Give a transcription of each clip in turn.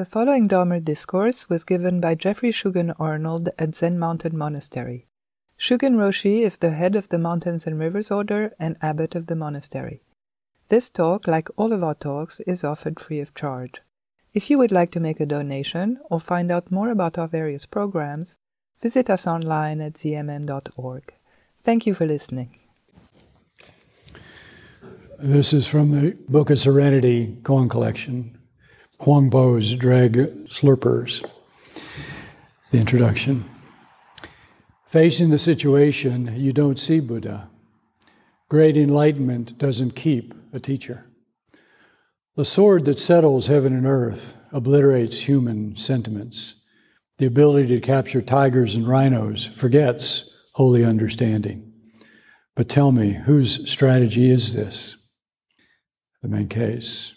The following Dharma discourse was given by Geoffrey Shugen Arnold at Zen Mountain Monastery. Shugen Roshi is the head of the Mountains and Rivers Order and abbot of the monastery. This talk, like all of our talks, is offered free of charge. If you would like to make a donation or find out more about our various programs, visit us online at zmm.org. Thank you for listening. This is from the Book of Serenity Koan Collection, Huang Po's Dreg Slurpers. The introduction. Facing the situation, you don't see Buddha. Great enlightenment doesn't keep a teacher. The sword that settles heaven and earth obliterates human sentiments. The ability to capture tigers and rhinos forgets holy understanding. But tell me, whose strategy is this? The main case.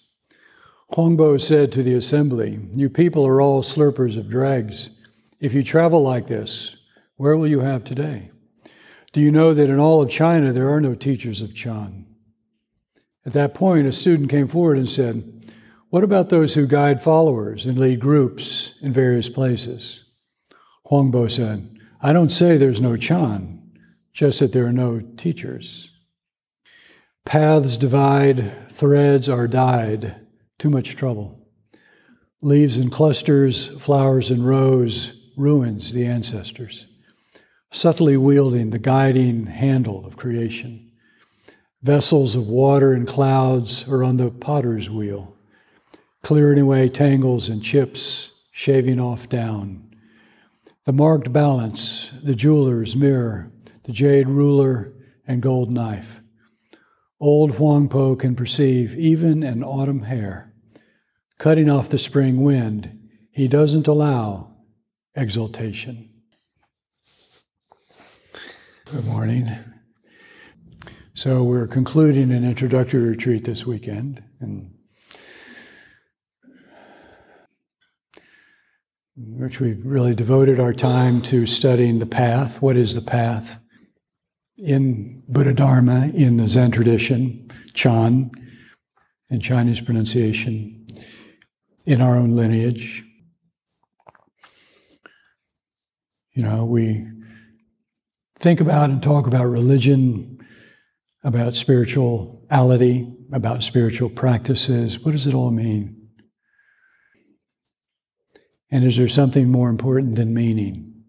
Huangbo said to the assembly, You people are all slurpers of dregs. If you travel like this, where will you have today? Do you know that in all of China there are no teachers of Chan? At that point, a student came forward and said, What about those who guide followers and lead groups in various places? Huangbo said, I don't say there's no Chan, just that there are no teachers. Paths divide, threads are dyed, too much trouble. Leaves in clusters, flowers in rows, ruins the ancestors subtly wielding the guiding handle of creation. Vessels of water and clouds are on the potter's wheel, clearing away tangles and chips, shaving off down. The marked balance, the jeweler's mirror, the jade ruler, and gold knife. Old Huang Po can perceive even an autumn hare. Cutting off the spring wind, he doesn't allow exultation. Good morning. So we're concluding an introductory retreat this weekend, and which we've really devoted our time to studying the path. What is the path? In Buddha Dharma, in the Zen tradition, Chan, in Chinese pronunciation, in our own lineage. You know, we think about and talk about religion, about spirituality, about spiritual practices. What does it all mean? And is there something more important than meaning?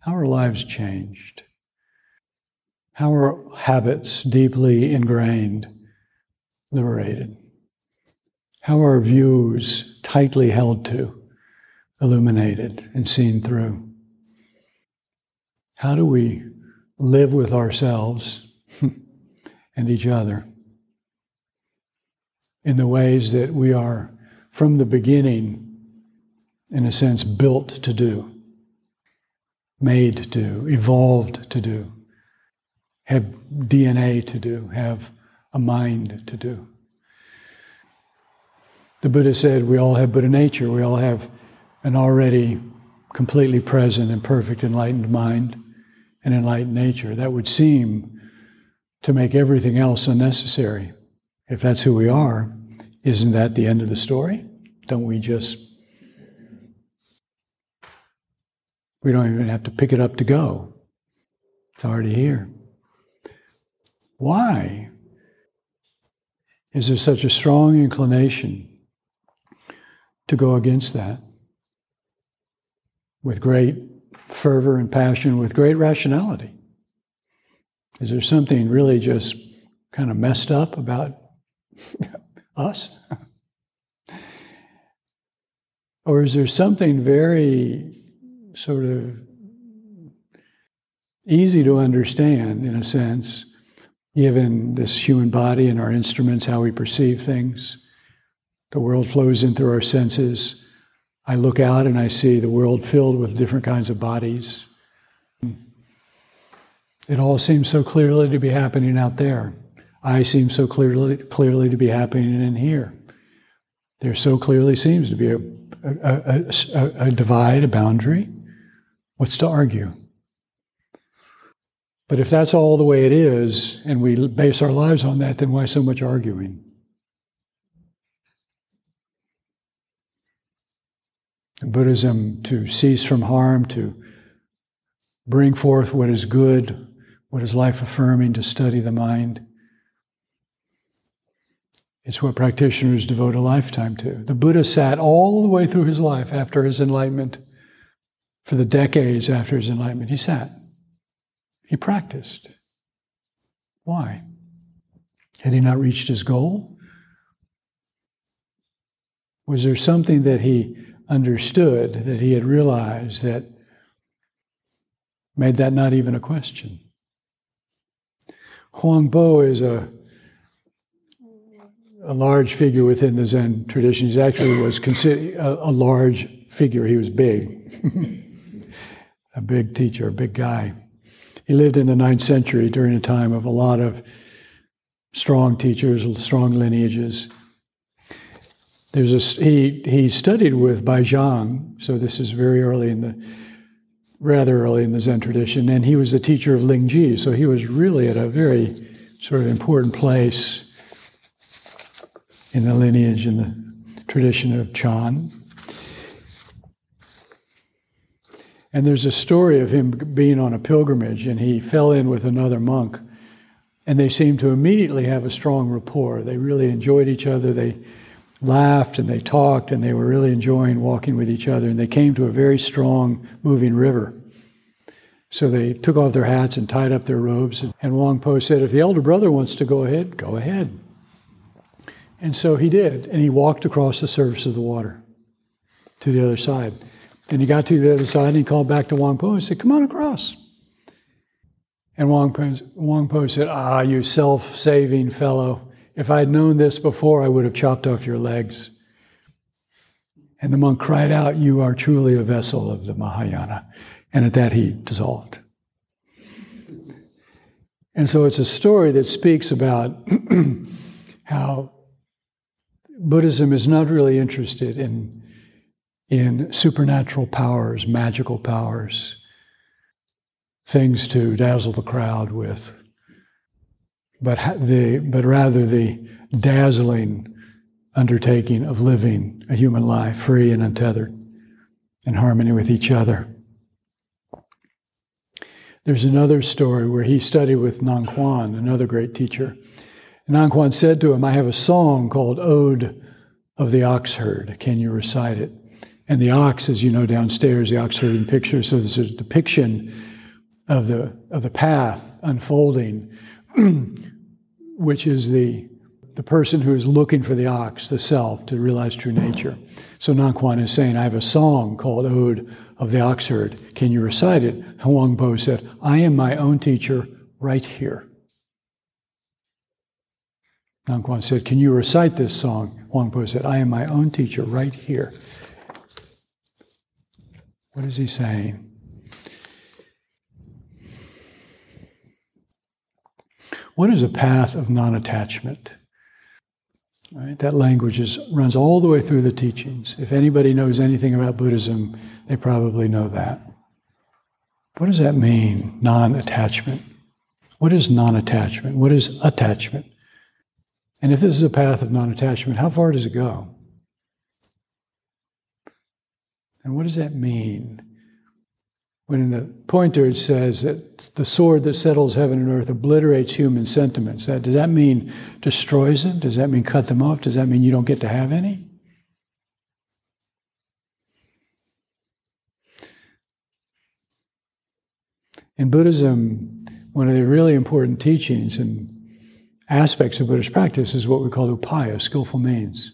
How are lives changed? How are habits deeply ingrained liberated? How are views tightly held to illuminated and seen through? How do we live with ourselves and each other in the ways that we are from the beginning, in a sense, built to do, made to evolved to do, have DNA to do, have a mind to do? The Buddha said we all have Buddha nature, we all have an already completely present and perfect enlightened mind and enlightened nature. That would seem to make everything else unnecessary. If that's who we are, isn't that the end of the story? Don't we just. We don't even have to pick it up to go. It's already here. Why is there such a strong inclination to go against that with great fervor and passion with great rationality? Is there something really just kind of messed up about us? or is there something very sort of easy to understand, in a sense, given this human body and our instruments, how we perceive things? The world flows in through our senses. I look out and I see the world filled with different kinds of bodies. It all seems so clearly to be happening out there. I seem so clearly, clearly to be happening in here. There so clearly seems to be a, a, a, a divide, a boundary. What's to argue? But if that's all the way it is, and we base our lives on that, then why so much arguing? Buddhism to cease from harm, to bring forth what is good, what is life affirming, to study the mind. It's what practitioners devote a lifetime to. The Buddha sat all the way through his life after his enlightenment, for the decades after his enlightenment. He sat. He practiced. Why? Had he not reached his goal? Was there something that he understood, that he had realized that made that not even a question? Huang Bo is a, a large figure within the Zen tradition. He actually was considered a, a large figure. He was big, a big teacher, a big guy. He lived in the ninth century during a time of a lot of strong teachers, strong lineages. There's a, he, he studied with Baizhang, so this is very early in the, rather early in the Zen tradition, and he was the teacher of Linji, so he was really at a very sort of important place in the lineage and the tradition of Chan. And there's a story of him being on a pilgrimage, and he fell in with another monk and they seemed to immediately have a strong rapport. They really enjoyed each other. They laughed and they talked and they were really enjoying walking with each other. And they came to a very strong moving river. So they took off their hats and tied up their robes. And Huang Po said, If the elder brother wants to go ahead, go ahead. And so he did. And he walked across the surface of the water to the other side. And he got to the other side and he called back to Huang Po and said, Come on across. And Huang Po, Huang Po said, Ah, you self saving fellow, if I'd known this before, I would have chopped off your legs. And the monk cried out, You are truly a vessel of the Mahayana. And at that, he dissolved. And so it's a story that speaks about how Buddhism is not really interested in, in supernatural powers, magical powers things to dazzle the crowd with, but, the, but rather the dazzling undertaking of living a human life free and untethered in harmony with each other. There's another story where he studied with Nan Quan, another great teacher. And Nan Quan said to him, I have a song called Ode of the Ox Herd. Can you recite it? And the ox, as you know downstairs, the ox herding picture, so there's a depiction of the, of the path unfolding, which is the, the person who is looking for the ox, the self, to realize true nature. So Nan Quan is saying, I have a song called Ode of the Ox Herd. Can you recite it? Huang Po said, I am my own teacher right here. Nan Quan said, Can you recite this song? Huang Po said, I am my own teacher right here. What is he saying? What is a path of non attachment? Right? That language is, runs all the way through the teachings. If anybody knows anything about Buddhism, they probably know that. What does that mean, non attachment? What is non attachment? What is attachment? And if this is a path of non attachment, how far does it go? And what does that mean? when in the pointer it says that the sword that settles heaven and earth obliterates human sentiments. That, does that mean destroys them? Does that mean cut them off? Does that mean you don't get to have any? In Buddhism, one of the really important teachings and aspects of Buddhist practice is what we call upaya, skillful means.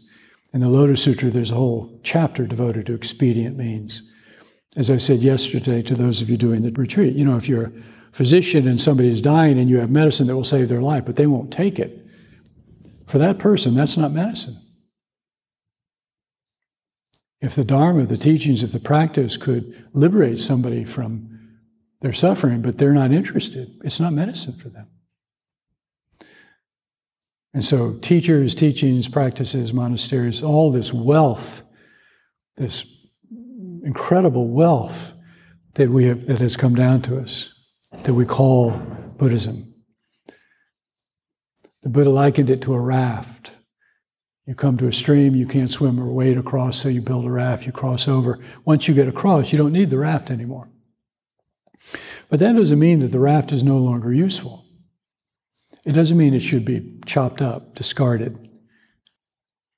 In the Lotus Sutra, there's a whole chapter devoted to expedient means as I said yesterday to those of you doing the retreat, you know, if you're a physician and somebody's dying and you have medicine that will save their life, but they won't take it, for that person, that's not medicine. If the Dharma, the teachings of the practice could liberate somebody from their suffering, but they're not interested, it's not medicine for them. And so, teachers, teachings, practices, monasteries, all this wealth, this incredible wealth that we have that has come down to us that we call Buddhism. The Buddha likened it to a raft. You come to a stream, you can't swim or wade across, so you build a raft, you cross over. Once you get across, you don't need the raft anymore. But that doesn't mean that the raft is no longer useful. It doesn't mean it should be chopped up, discarded.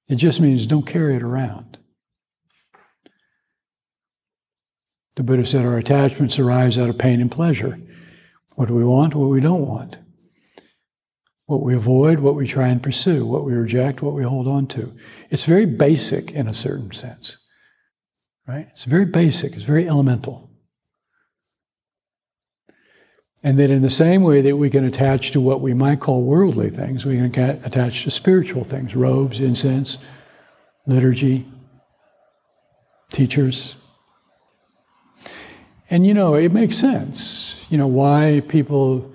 It just means don't carry it around. The Buddha said our attachments arise out of pain and pleasure. What do we want? What we don't want. What we avoid, what we try and pursue, what we reject, what we hold on to. It's very basic in a certain sense, right? It's very basic, it's very elemental. And that in the same way that we can attach to what we might call worldly things, we can attach to spiritual things robes, incense, liturgy, teachers. And you know, it makes sense, you know, why people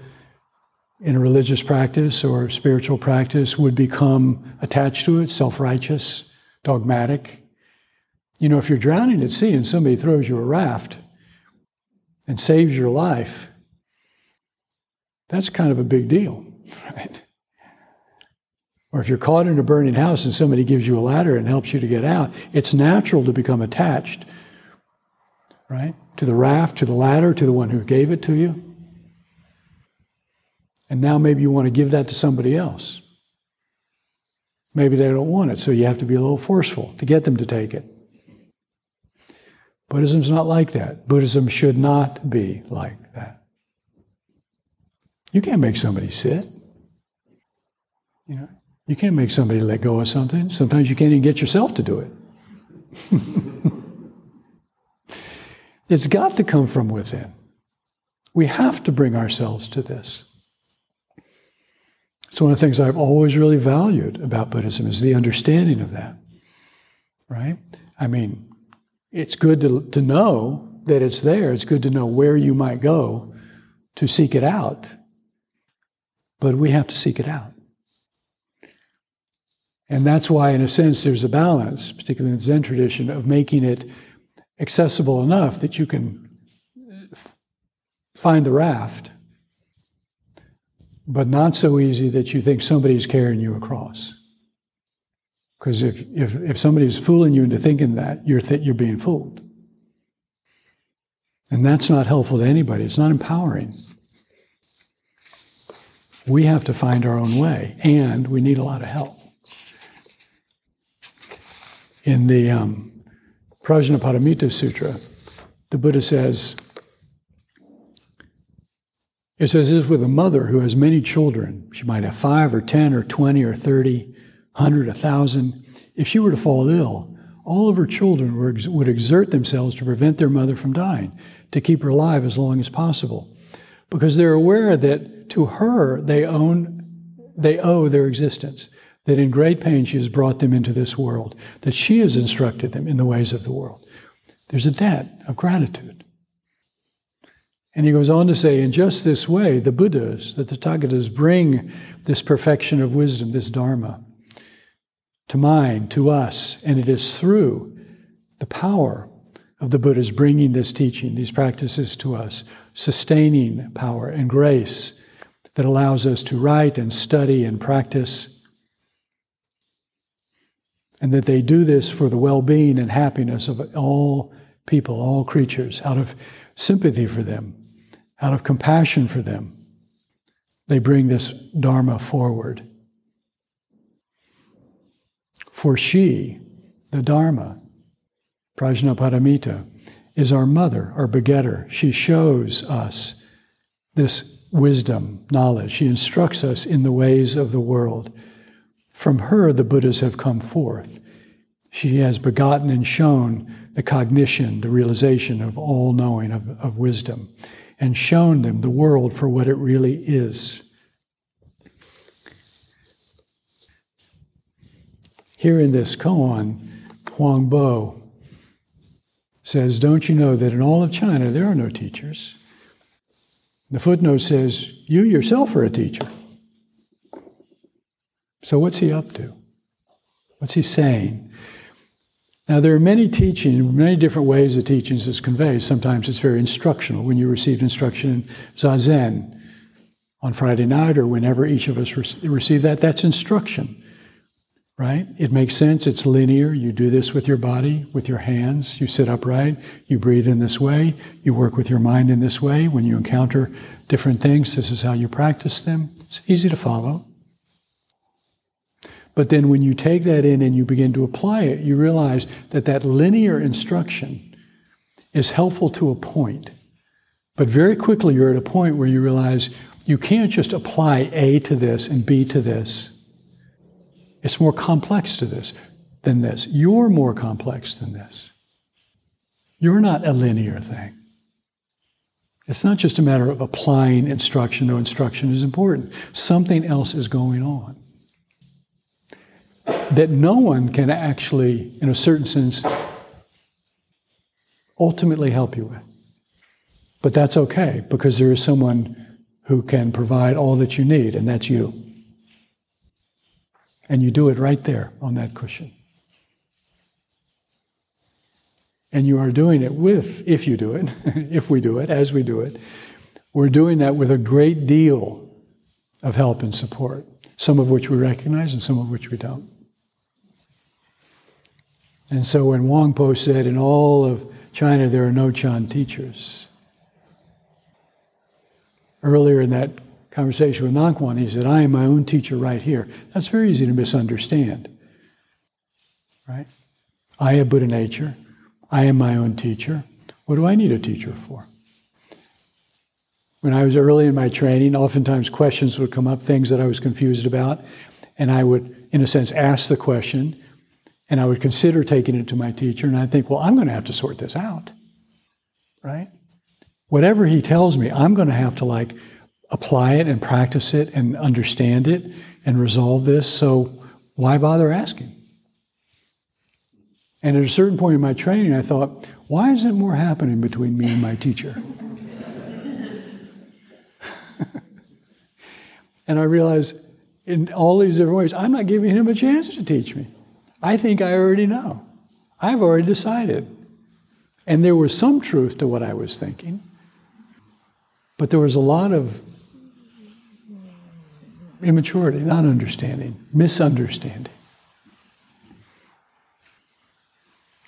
in a religious practice or spiritual practice would become attached to it, self righteous, dogmatic. You know, if you're drowning at sea and somebody throws you a raft and saves your life, that's kind of a big deal, right? Or if you're caught in a burning house and somebody gives you a ladder and helps you to get out, it's natural to become attached, right? To the raft, to the ladder, to the one who gave it to you. And now maybe you want to give that to somebody else. Maybe they don't want it, so you have to be a little forceful to get them to take it. Buddhism's not like that. Buddhism should not be like. You can't make somebody sit. You know, you can't make somebody let go of something. Sometimes you can't even get yourself to do it. it's got to come from within. We have to bring ourselves to this. It's one of the things I've always really valued about Buddhism is the understanding of that. Right? I mean, it's good to, to know that it's there. It's good to know where you might go to seek it out. But we have to seek it out. And that's why, in a sense, there's a balance, particularly in the Zen tradition, of making it accessible enough that you can f- find the raft but not so easy that you think somebody's carrying you across. Because if, if, if somebody's fooling you into thinking that, you're, th- you're being fooled. And that's not helpful to anybody. It's not empowering. We have to find our own way, and we need a lot of help. In the um, Prajnaparamita Sutra, the Buddha says, it's as if with a mother who has many children, she might have five or 10 or 20 or 30, 100, 1,000. If she were to fall ill, all of her children would exert themselves to prevent their mother from dying, to keep her alive as long as possible. Because they're aware that to her they own, they owe their existence, that in great pain she has brought them into this world, that she has instructed them in the ways of the world. There's a debt of gratitude. And he goes on to say, in just this way, the Buddhas, the Tathagatas, bring this perfection of wisdom, this Dharma, to mind, to us. And it is through the power of the Buddhas bringing this teaching, these practices to us, sustaining power and grace that allows us to write and study and practice. And that they do this for the well being and happiness of all people, all creatures, out of sympathy for them out of compassion for them, they bring this Dharma forward. For she, the Dharma, Prajnaparamita, is our mother, our begetter. She shows us this wisdom, knowledge. She instructs us in the ways of the world. From her, the Buddhas have come forth. She has begotten and shown the cognition, the realization of all knowing, of, of wisdom and shown them the world for what it really is. Here in this koan, Huang Bo says, Don't you know that in all of China there are no teachers? The footnote says, You yourself are a teacher. So what's he up to? What's he saying? Now, there are many teachings, many different ways the teachings is conveyed. Sometimes it's very instructional when you receive instruction in Zazen on Friday night or whenever each of us re- receive that. That's instruction, right? It makes sense. It's linear. You do this with your body, with your hands. You sit upright. You breathe in this way. You work with your mind in this way. When you encounter different things, this is how you practice them. It's easy to follow. But then when you take that in and you begin to apply it, you realize that that linear instruction is helpful to a point. But very quickly, you're at a point where you realize you can't just apply A to this and B to this it's more complex to this than this. You're more complex than this. You're not a linear thing. It's not just a matter of applying instruction, though instruction is important. Something else is going on that no one can actually, in a certain sense, ultimately help you with. But that's okay because there is someone who can provide all that you need, and that's you. And you do it right there on that cushion. And you are doing it with, if you do it, if we do it, as we do it, we're doing that with a great deal of help and support, some of which we recognize and some of which we don't. And so when Huang Po said, in all of China there are no Chan teachers, earlier in that conversation with Nan Quan, he said, I am my own teacher right here. That's very easy to misunderstand. Right? I am Buddha nature. I am my own teacher. What do I need a teacher for? When I was early in my training, oftentimes questions would come up, things that I was confused about, and I would, in a sense, ask the question, and I would consider taking it to my teacher, and I'd think, well, I'm going to have to sort this out. Right? Whatever he tells me, I'm going to have to like apply it and practice it and understand it and resolve this. So why bother asking? And at a certain point in my training, I thought, why isn't more happening between me and my teacher? and I realized in all these different ways, I'm not giving him a chance to teach me. I think I already know. I've already decided. And there was some truth to what I was thinking, but there was a lot of immaturity, not understanding, misunderstanding.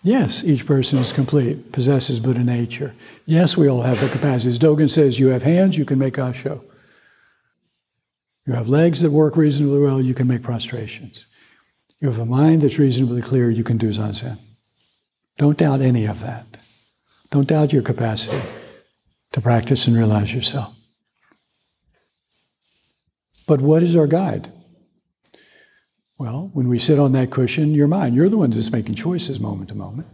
Yes, each person is complete, possesses Buddha nature. Yes, we all have the capacities. Dogen says you have hands, you can make gassho. You have legs that work reasonably well, you can make prostrations. You have a mind that's reasonably clear, you can do zazen. Don't doubt any of that. Don't doubt your capacity to practice and realize yourself. But what is our guide? Well, when we sit on that cushion, your mind, you're the one that's making choices moment to moment.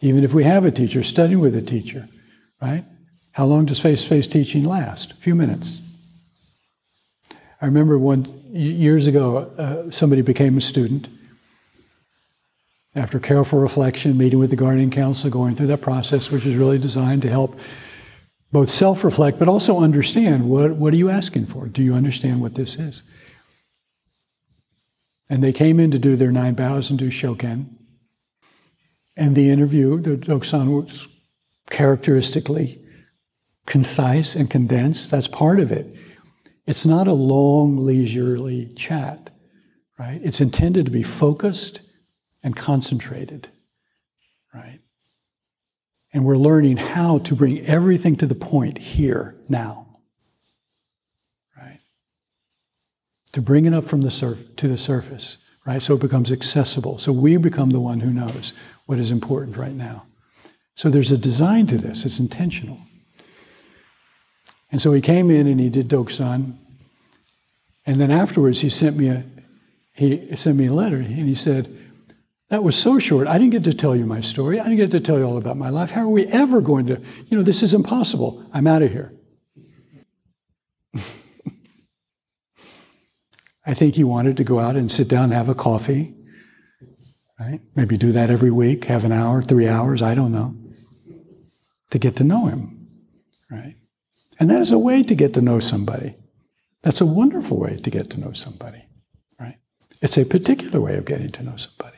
Even if we have a teacher, studying with a teacher, right? How long does face to face teaching last? A few minutes. I remember one years ago, uh, somebody became a student. After careful reflection, meeting with the guardian council, going through that process, which is really designed to help both self reflect, but also understand what, what are you asking for? Do you understand what this is? And they came in to do their nine bows and do shoken. And the interview, the dokusan was characteristically concise and condensed. That's part of it. It's not a long, leisurely chat, right? It's intended to be focused and concentrated, right? And we're learning how to bring everything to the point here, now. Right? To bring it up from the surf- to the surface, right? So it becomes accessible. So we become the one who knows what is important right now. So there's a design to this, it's intentional. And so he came in and he did Dokusan. And then afterwards he sent me a he sent me a letter and he said, that was so short. I didn't get to tell you my story. I didn't get to tell you all about my life. How are we ever going to, you know, this is impossible. I'm out of here. I think he wanted to go out and sit down and have a coffee, right? Maybe do that every week, have an hour, three hours, I don't know, to get to know him, right? And that is a way to get to know somebody. That's a wonderful way to get to know somebody, right? It's a particular way of getting to know somebody.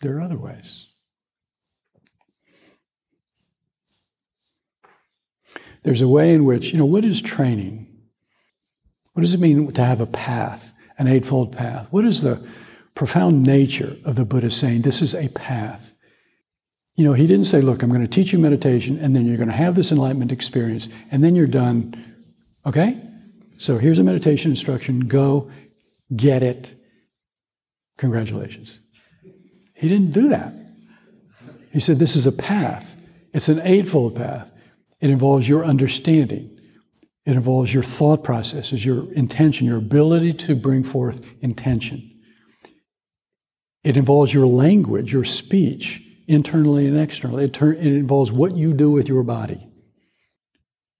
There are other ways. There's a way in which, you know, what is training? What does it mean to have a path? an eightfold path. What is the profound nature of the Buddha saying this is a path? You know, he didn't say, look, I'm going to teach you meditation and then you're going to have this enlightenment experience and then you're done. Okay? So here's a meditation instruction. Go get it. Congratulations. He didn't do that. He said, This is a path. It's an eightfold path. It involves your understanding, it involves your thought processes, your intention, your ability to bring forth intention. It involves your language, your speech, internally and externally. It, it involves what you do with your body.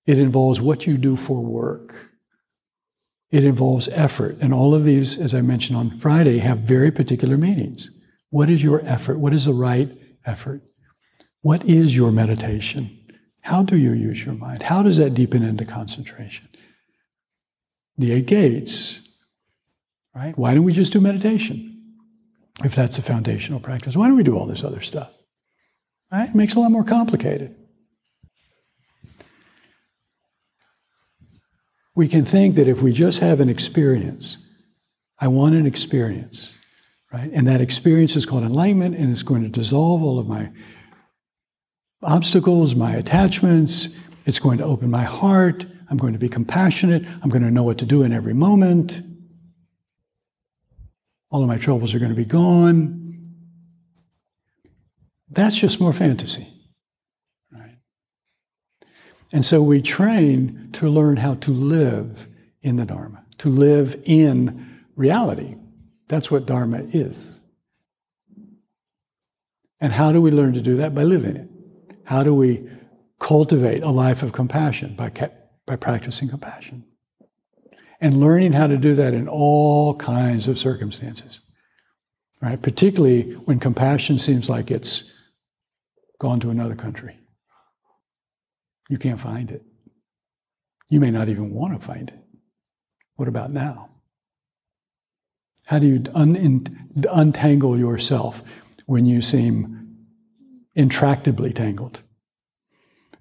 It involves what you do for work. It involves effort. And all of these, as I mentioned on Friday, have very particular meanings. What is your effort? What is the right effort? What is your meditation? How do you use your mind? How does that deepen into concentration? The eight gates, right? Why don't we just do meditation? If that's a foundational practice, why don't we do all this other stuff? Right? It makes it a lot more complicated. We can think that if we just have an experience, I want an experience, right? And that experience is called enlightenment and it's going to dissolve all of my obstacles, my attachments. It's going to open my heart. I'm going to be compassionate. I'm going to know what to do in every moment. All of my troubles are going to be gone. That's just more fantasy. And so we train to learn how to live in the Dharma, to live in reality. That's what Dharma is. And how do we learn to do that? By living it. How do we cultivate a life of compassion? By, by practicing compassion. And learning how to do that in all kinds of circumstances. Right? Particularly when compassion seems like it's gone to another country. You can't find it. You may not even want to find it. What about now? How do you un- untangle yourself when you seem intractably tangled?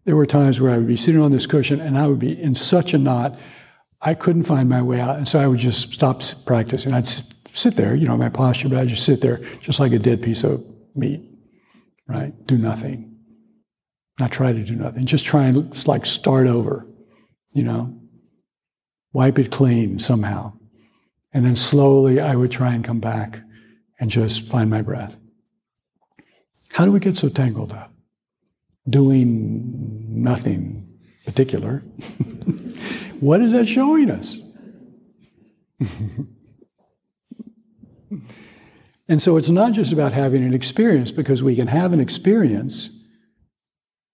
There were times where I would be sitting on this cushion and I would be in such a knot, I couldn't find my way out. And so I would just stop practicing. I'd sit there, you know, my posture, but I'd just sit there just like a dead piece of meat, right? Do nothing. Not try to do nothing. Just try and like start over, you know, wipe it clean somehow. And then slowly I would try and come back and just find my breath. How do we get so tangled up? Doing nothing particular. what is that showing us? and so it's not just about having an experience, because we can have an experience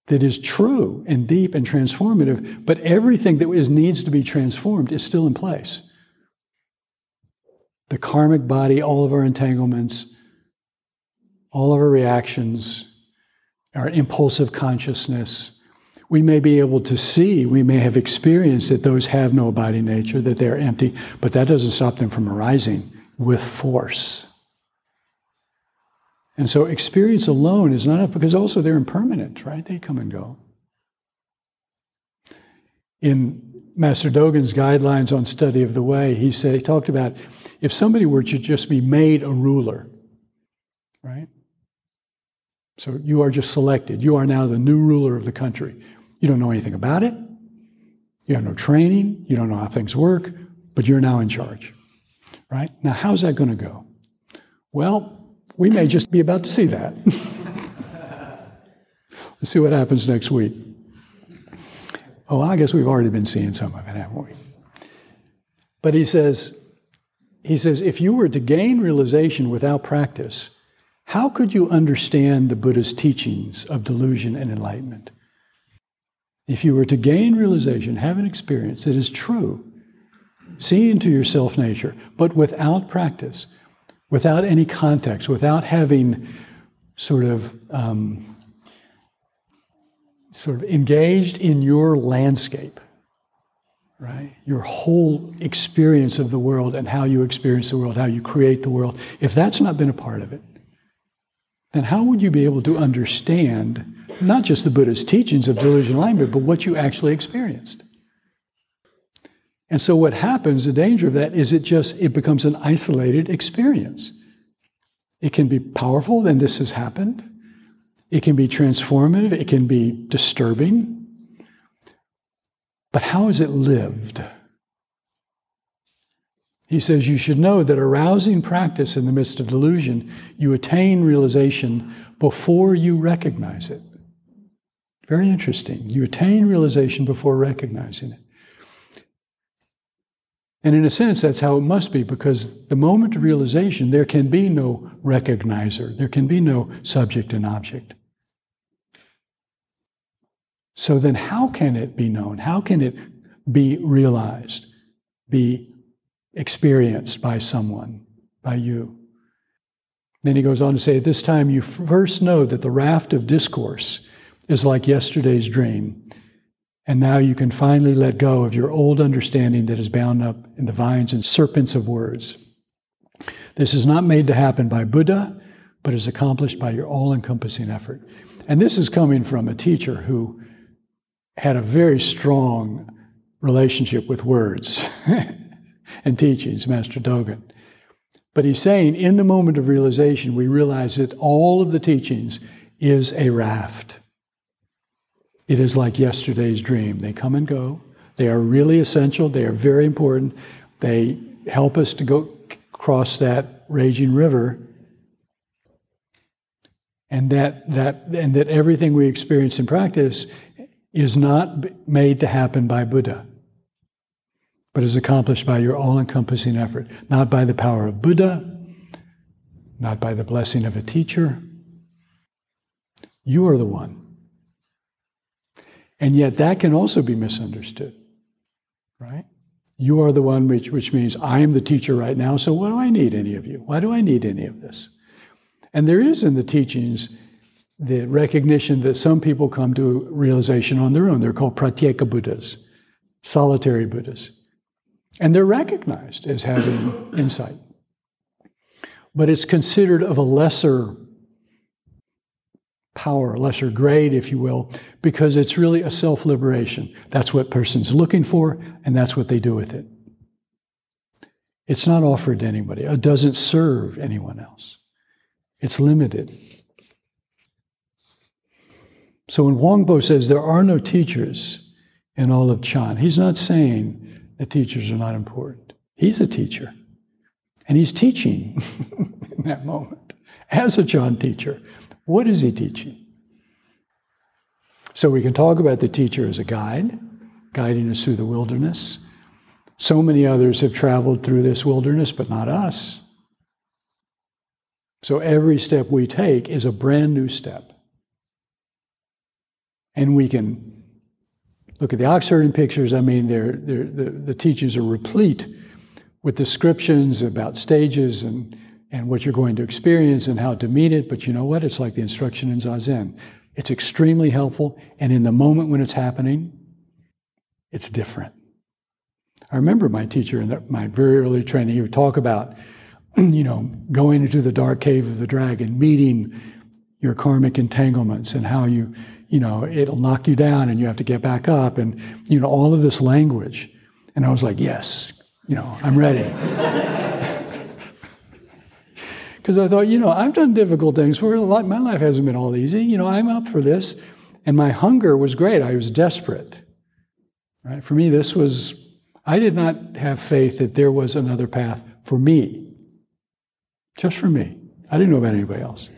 that is true and deep and transformative, but everything that is, needs to be transformed is still in place. The karmic body, all of our entanglements, all of our reactions, our impulsive consciousness, we may be able to see, we may have experienced that those have no body nature, that they're empty, but that doesn't stop them from arising with force. And so experience alone is not enough because also they're impermanent, right? They come and go. In Master Dogen's guidelines on study of the way, he said he talked about if somebody were to just be made a ruler, right? So you are just selected. You are now the new ruler of the country. You don't know anything about it. You have no training. You don't know how things work, but you're now in charge, right? Now, how's that going to go? Well, we may just be about to see that. Let's see what happens next week. Oh, I guess we've already been seeing some of it, haven't we? But he says, he says, if you were to gain realization without practice, how could you understand the Buddha's teachings of delusion and enlightenment? If you were to gain realization, have an experience that is true, see into your self nature, but without practice, without any context, without having sort of um, sort of engaged in your landscape, right? Your whole experience of the world and how you experience the world, how you create the world. If that's not been a part of it, then how would you be able to understand not just the Buddha's teachings of delusion enlightenment, but what you actually experienced? And so what happens, the danger of that is it just it becomes an isolated experience. It can be powerful, and this has happened. It can be transformative, it can be disturbing. But how is it lived? He says you should know that arousing practice in the midst of delusion, you attain realization before you recognize it. Very interesting. You attain realization before recognizing it. And in a sense, that's how it must be, because the moment of realization, there can be no recognizer, there can be no subject and object. So then, how can it be known? How can it be realized, be experienced by someone, by you? Then he goes on to say, At this time, you first know that the raft of discourse is like yesterday's dream. And now you can finally let go of your old understanding that is bound up in the vines and serpents of words. This is not made to happen by Buddha, but is accomplished by your all encompassing effort. And this is coming from a teacher who had a very strong relationship with words and teachings, Master Dogen. But he's saying in the moment of realization, we realize that all of the teachings is a raft. It is like yesterday's dream. They come and go. They are really essential. They are very important. They help us to go cross that raging river. And that, that, and that everything we experience in practice is not made to happen by Buddha, but is accomplished by your all encompassing effort, not by the power of Buddha, not by the blessing of a teacher. You are the one. And yet that can also be misunderstood, right? You are the one, which, which means I am the teacher right now, so what do I need any of you? Why do I need any of this? And there is in the teachings the recognition that some people come to realization on their own. They're called pratyeka Buddhas, solitary Buddhas. And they're recognized as having insight. But it's considered of a lesser power, lesser grade, if you will, because it's really a self liberation. That's what person's looking for, and that's what they do with it. It's not offered to anybody, it doesn't serve anyone else. It's limited. So when Huangpo says there are no teachers in all of Chan, he's not saying that teachers are not important. He's a teacher. And he's teaching in that moment as a Chan teacher. What is he teaching? So we can talk about the teacher as a guide, guiding us through the wilderness. So many others have traveled through this wilderness, but not us. So every step we take is a brand new step. And we can look at the Oxherding pictures. I mean, they're, they're, the, the teachings are replete with descriptions about stages and and what you're going to experience and how to meet it. But you know what? It's like the instruction in Zazen. It's extremely helpful. And in the moment when it's happening, it's different. I remember my teacher in the, my very early training, he would talk about, you know, going into the dark cave of the dragon, meeting your karmic entanglements and how you, you know, it'll knock you down and you have to get back up and, you know, all of this language. And I was like, yes, you know, I'm ready. because I thought, you know, I've done difficult things. Where my life hasn't been all easy. You know, I'm up for this, and my hunger was great. I was desperate. Right? For me, this was. I did not have faith that there was another path for me, just for me. I didn't know about anybody else.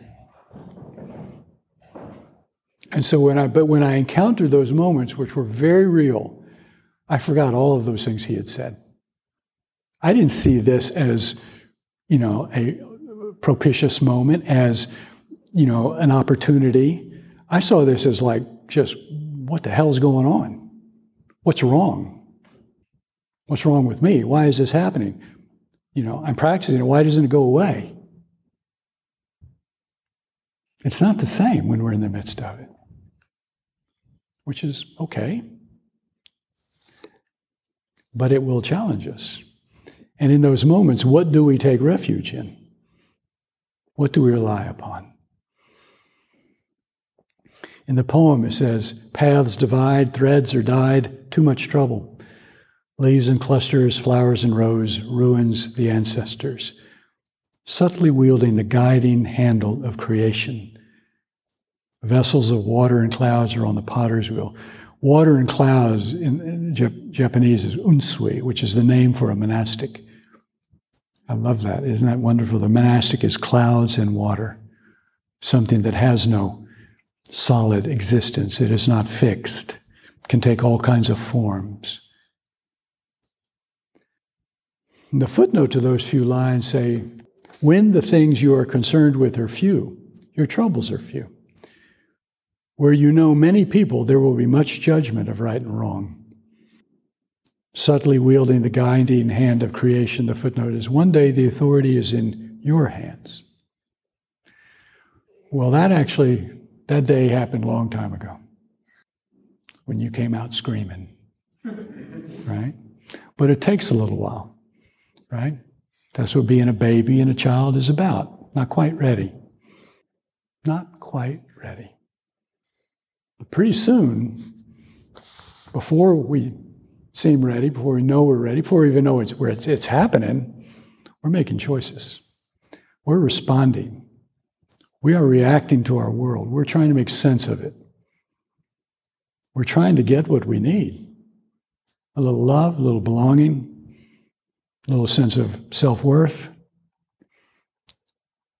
And so when I, but when I encountered those moments, which were very real, I forgot all of those things he had said. I didn't see this as, you know, a propitious moment, as you know, an opportunity. I saw this as like just what the hell's going on? What's wrong? What's wrong with me? Why is this happening? You know, I'm practicing it. Why doesn't it go away? It's not the same when we're in the midst of it, which is okay. But it will challenge us. And in those moments, what do we take refuge in? What do we rely upon? In the poem, it says, Paths divide, threads are dyed, too much trouble. Leaves and clusters, flowers and rows, ruins the ancestors, subtly wielding the guiding handle of creation. Vessels of water and clouds are on the potter's wheel. Water and clouds in, in Jap- Japanese is unsui, which is the name for a monastic. I love that. Isn't that wonderful? The monastic is clouds and water, something that has no solid existence. It is not fixed, it can take all kinds of forms. The footnote to those few lines say, when the things you are concerned with are few, your troubles are few. Where you know many people, there will be much judgment of right and wrong. Subtly wielding the guiding hand of creation, the footnote is one day the authority is in your hands. Well, that actually, that day happened a long time ago when you came out screaming, right? But it takes a little while right? That's what being a baby and a child is about. Not quite ready. Not quite ready. But pretty soon, before we seem ready, before we know we're ready, before we even know it's where it's, it's happening, we're making choices. We're responding. We are reacting to our world. We're trying to make sense of it. We're trying to get what we need a little love, a little belonging, a little sense of self worth,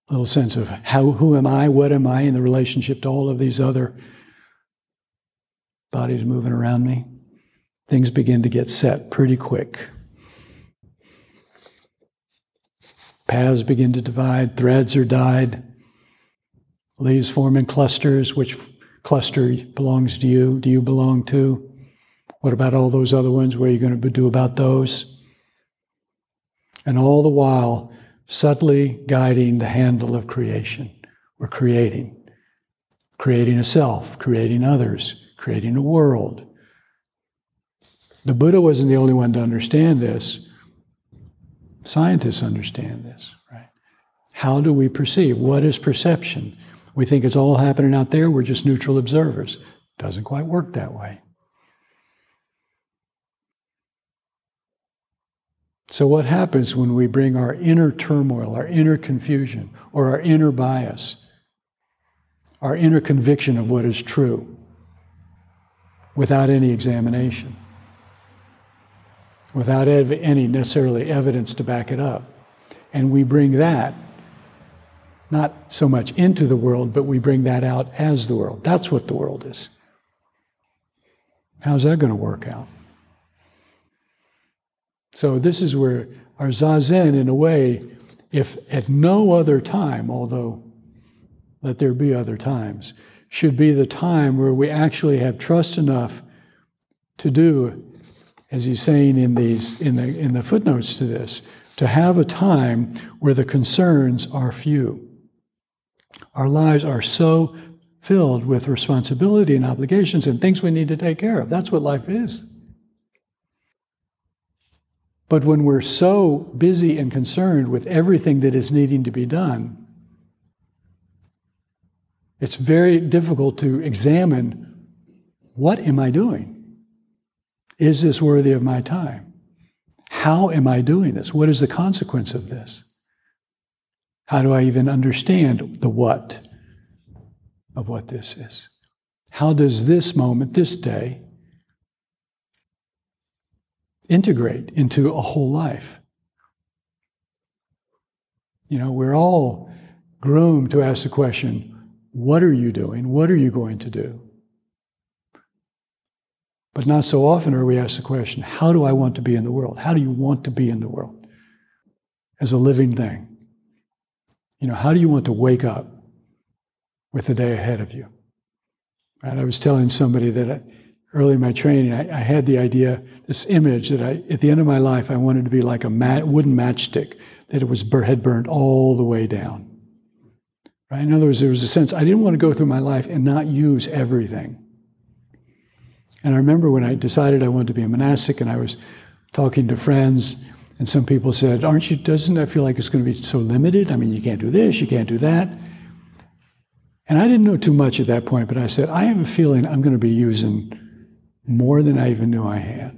a little sense of how, who am I, what am I in the relationship to all of these other bodies moving around me. Things begin to get set pretty quick. Paths begin to divide, threads are dyed, leaves form in clusters. Which cluster belongs to you? Do you belong to? What about all those other ones? What are you going to do about those? and all the while subtly guiding the handle of creation. We're creating, creating a self, creating others, creating a world. The Buddha wasn't the only one to understand this. Scientists understand this, right? How do we perceive? What is perception? We think it's all happening out there, we're just neutral observers. Doesn't quite work that way. So, what happens when we bring our inner turmoil, our inner confusion, or our inner bias, our inner conviction of what is true, without any examination, without ev- any necessarily evidence to back it up? And we bring that not so much into the world, but we bring that out as the world. That's what the world is. How's that going to work out? So this is where our zazen, in a way, if at no other time, although let there be other times, should be the time where we actually have trust enough to do, as he's saying in these in the in the footnotes to this, to have a time where the concerns are few. Our lives are so filled with responsibility and obligations and things we need to take care of. That's what life is. But when we're so busy and concerned with everything that is needing to be done, it's very difficult to examine what am I doing? Is this worthy of my time? How am I doing this? What is the consequence of this? How do I even understand the what of what this is? How does this moment, this day, integrate into a whole life. You know, we're all groomed to ask the question what are you doing? What are you going to do? But not so often are we asked the question how do I want to be in the world? How do you want to be in the world as a living thing? You know, how do you want to wake up with the day ahead of you? And I was telling somebody that I, early in my training, I, I, had the idea, this image that I, at the end of my life, I wanted to be like a mat, wooden matchstick that it was had burned all the way down. Right? In other words, there was a sense I didn't want to go through my life and not use everything. And I remember when I decided I wanted to be a monastic, and I was talking to friends, and some people said, "Aren't you? Doesn't that feel like it's going to be so limited? I mean, you can't do this, you can't do that." And I didn't know too much at that point, but I said, "I have a feeling I'm going to be using." more than I even knew I had.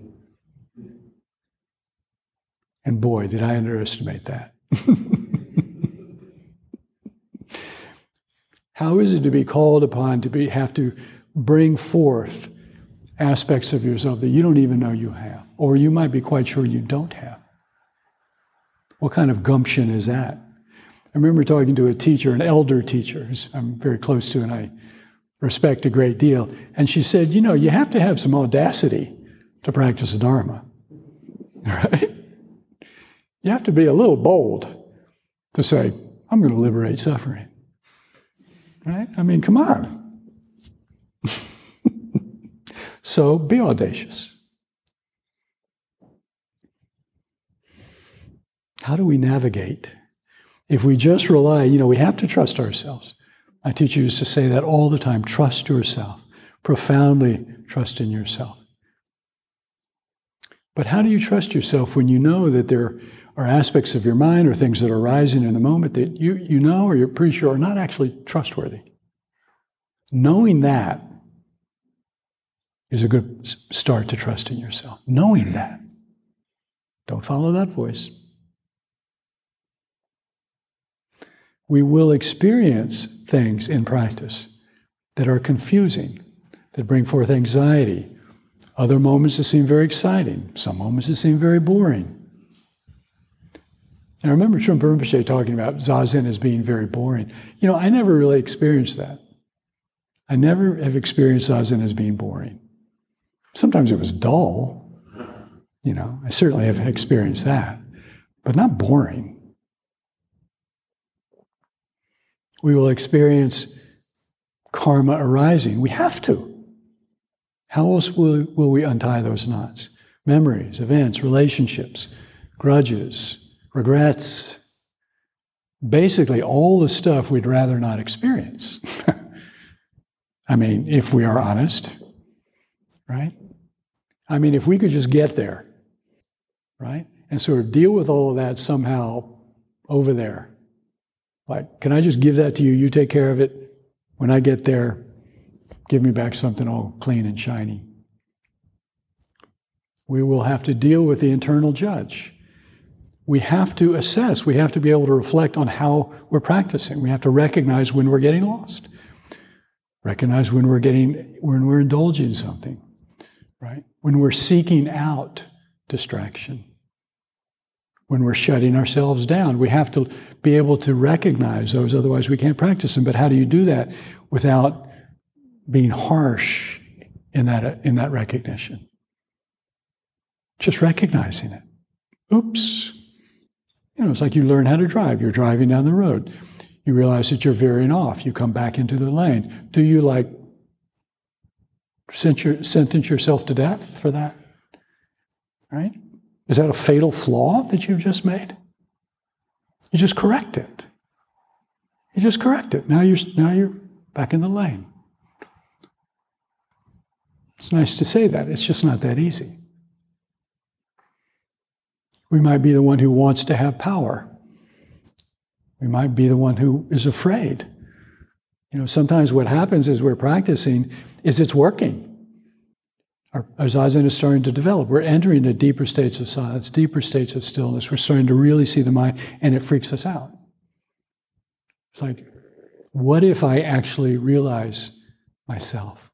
And boy, did I underestimate that. How is it to be called upon to be, have to bring forth aspects of yourself that you don't even know you have, or you might be quite sure you don't have? What kind of gumption is that? I remember talking to a teacher, an elder teacher, who I'm very close to and I respect a great deal, and she said, You know, you have to have some audacity to practice the Dharma, right? You have to be a little bold to say, I'm going to liberate suffering. Right? I mean, come on. so be audacious. How do we navigate? If we just rely, you know, we have to trust ourselves. My teacher used to say that all the time trust yourself, profoundly trust in yourself. But how do you trust yourself when you know that there are aspects of your mind or things that are arising in the moment that you, you know or you're pretty sure are not actually trustworthy. Knowing that is a good start to trusting yourself. Knowing that. Don't follow that voice. We will experience things in practice that are confusing, that bring forth anxiety. Other moments that seem very exciting, some moments that seem very boring. And I remember Trungpa Rinpoche talking about Zazen as being very boring. You know, I never really experienced that. I never have experienced Zazen as being boring. Sometimes it was dull. You know, I certainly have experienced that, but not boring. We will experience karma arising. We have to. How else will, will we untie those knots? Memories, events, relationships, grudges, regrets, basically all the stuff we'd rather not experience. I mean, if we are honest, right? I mean, if we could just get there, right? And sort of deal with all of that somehow over there. Like, can I just give that to you? You take care of it. When I get there, give me back something all clean and shiny. We will have to deal with the internal judge we have to assess, we have to be able to reflect on how we're practicing. We have to recognize when we're getting lost, recognize when we're getting, when we're indulging something, right? When we're seeking out distraction, when we're shutting ourselves down. We have to be able to recognize those, otherwise, we can't practice them. But how do you do that without being harsh in that, in that recognition? Just recognizing it. Oops, you know, it's like you learn how to drive. You're driving down the road. You realize that you're veering off. You come back into the lane. Do you like sentence yourself to death for that? Right? Is that a fatal flaw that you've just made? You just correct it. You just correct it. Now you're now you're back in the lane. It's nice to say that. It's just not that easy. We might be the one who wants to have power. We might be the one who is afraid. You know, sometimes what happens as we're practicing is it's working. Our, our zazen is starting to develop. We're entering into deeper states of silence, deeper states of stillness. We're starting to really see the mind, and it freaks us out. It's like, what if I actually realize myself?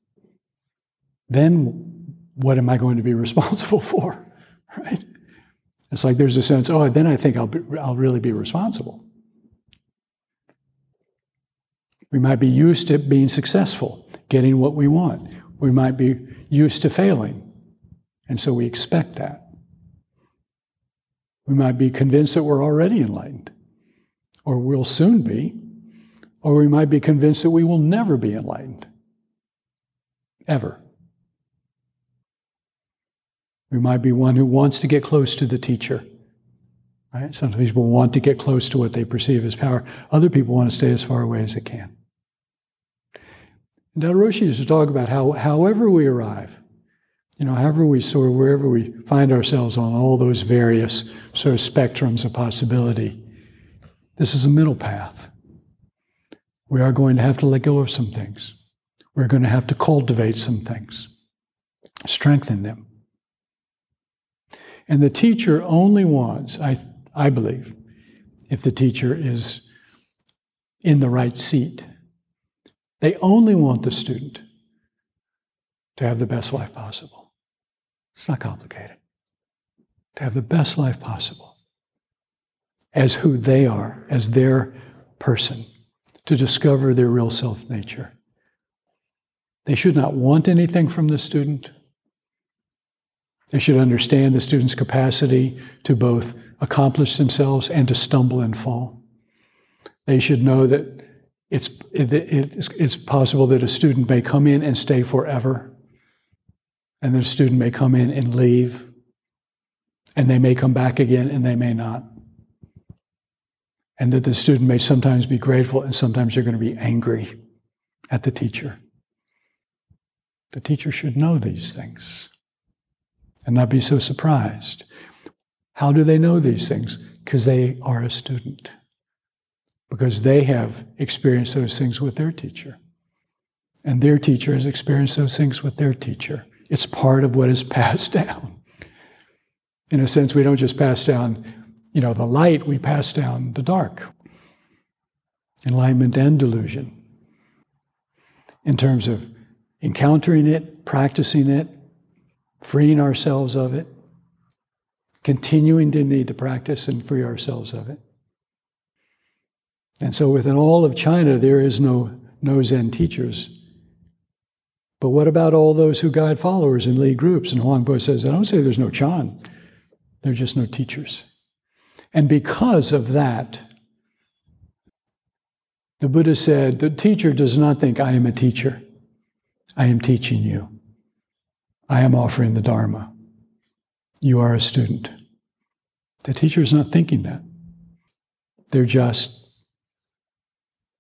Then what am I going to be responsible for? Right? It's like there's a sense, oh, then I think I'll, be, I'll really be responsible. We might be used to being successful, getting what we want. We might be used to failing, and so we expect that. We might be convinced that we're already enlightened, or we'll soon be, or we might be convinced that we will never be enlightened. Ever. We might be one who wants to get close to the teacher. Right? Sometimes people want to get close to what they perceive as power. Other people want to stay as far away as they can. And Roshi used to talk about how, however we arrive, you know, however we soar, wherever we find ourselves on all those various sort of spectrums of possibility, this is a middle path. We are going to have to let go of some things. We're going to have to cultivate some things, strengthen them. And the teacher only wants, I, I believe, if the teacher is in the right seat, they only want the student to have the best life possible. It's not complicated. To have the best life possible as who they are, as their person, to discover their real self nature. They should not want anything from the student. They should understand the student's capacity to both accomplish themselves and to stumble and fall. They should know that it's, it, it's, it's possible that a student may come in and stay forever, and that a student may come in and leave, and they may come back again and they may not. And that the student may sometimes be grateful and sometimes they're going to be angry at the teacher. The teacher should know these things and not be so surprised. How do they know these things? Because they are a student, because they have experienced those things with their teacher. And their teacher has experienced those things with their teacher. It's part of what is passed down. In a sense, we don't just pass down, you know, the light, we pass down the dark. Enlightenment and delusion. In terms of encountering it, practicing it, freeing ourselves of it, continuing to need to practice and free ourselves of it. And so within all of China, there is no, no Zen teachers. But what about all those who guide followers and lead groups? And Huang Po says, I don't say there's no Chan, there are just no teachers. And because of that, the Buddha said, the teacher does not think, I am a teacher. I am teaching you. I am offering the Dharma. You are a student. The teacher is not thinking that. They're just,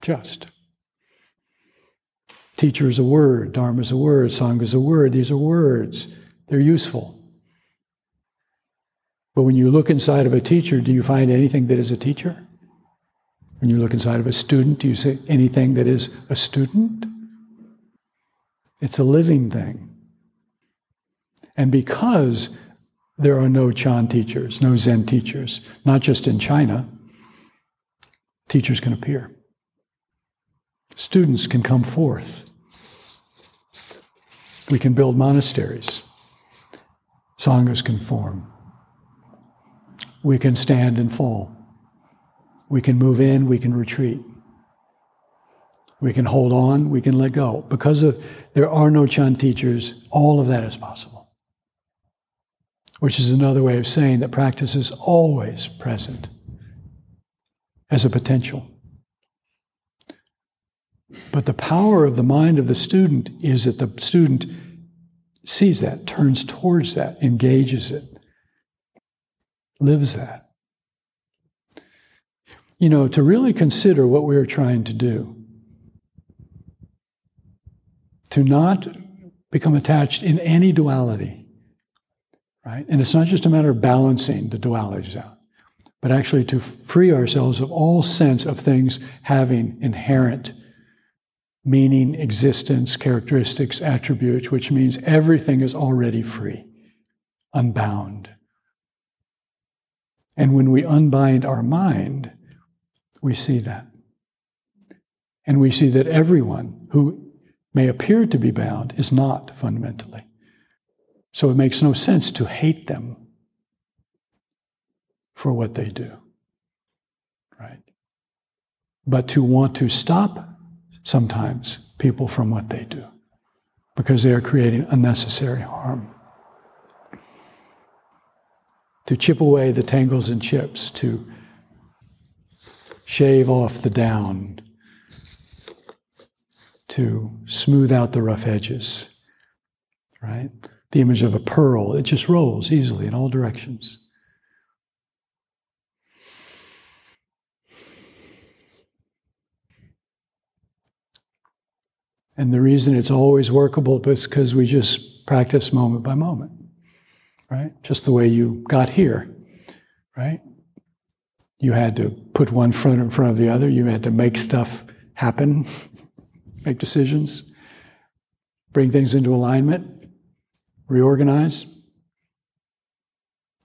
just. Teacher is a word, Dharma is a word, Sangha is a word. These are words. They're useful. But when you look inside of a teacher, do you find anything that is a teacher? When you look inside of a student, do you see anything that is a student? It's a living thing. And because there are no Chan teachers, no Zen teachers, not just in China, teachers can appear. Students can come forth. We can build monasteries. Sanghas can form. We can stand and fall. We can move in, we can retreat. We can hold on, we can let go. Because of, there are no Chan teachers, all of that is possible. Which is another way of saying that practice is always present as a potential. But the power of the mind of the student is that the student sees that, turns towards that, engages it, lives that. You know, to really consider what we're trying to do, to not become attached in any duality, right? And it's not just a matter of balancing the dualities out, but actually to free ourselves of all sense of things having inherent meaning, existence, characteristics, attributes, which means everything is already free, unbound. And when we unbind our mind, we see that. And we see that everyone who may appear to be bound is not fundamentally. So it makes no sense to hate them for what they do. Right? But to want to stop sometimes people from what they do because they are creating unnecessary harm to chip away the tangles and chips, to shave off the down, to smooth out the rough edges, right? The image of a pearl, it just rolls easily in all directions. And the reason it's always workable is because we just practice moment by moment right? Just the way you got here, right? You had to put one front in front of the other. You had to make stuff happen, make decisions, bring things into alignment, reorganize,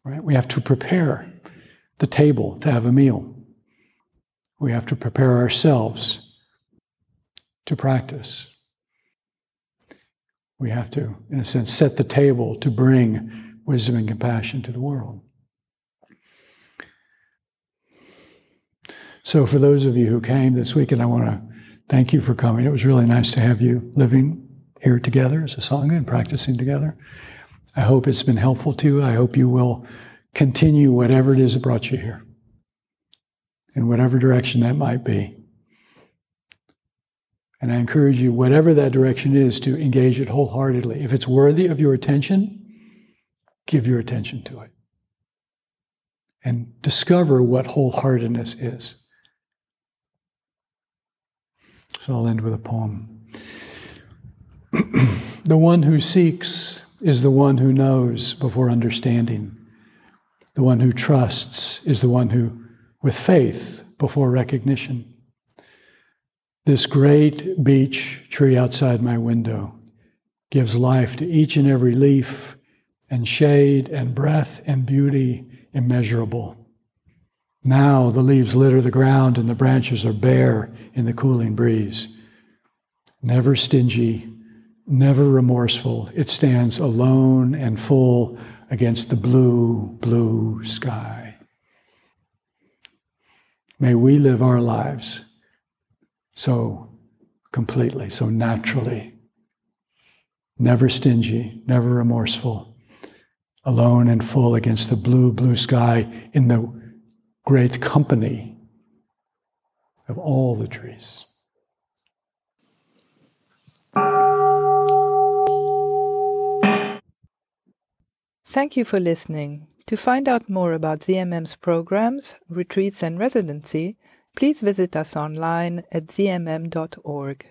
Right? We have to prepare the table to have a meal. We have to prepare ourselves to practice. We have to, in a sense, set the table to bring wisdom and compassion to the world. So, for those of you who came this weekend, I want to thank you for coming. It was really nice to have you living here together as a Sangha and practicing together. I hope it's been helpful to you. I hope you will continue whatever it is that brought you here, in whatever direction that might be. And I encourage you, whatever that direction is, to engage it wholeheartedly. If it's worthy of your attention, give your attention to it. And discover what wholeheartedness is. So I'll end with a poem. The one who seeks is the one who knows before understanding. The one who trusts is the one who, with faith before recognition. This great beech tree outside my window gives life to each and every leaf, and shade and breath and beauty immeasurable. Now the leaves litter the ground and the branches are bare in the cooling breeze. Never stingy, never remorseful, it stands alone and full against the blue, blue sky. May we live our lives so completely, so naturally, never stingy, never remorseful, alone and full against the blue, blue sky in the great company of all the trees. Thank you for listening. To find out more about ZMM's programs, retreats, and residency, please visit us online at zmm.org.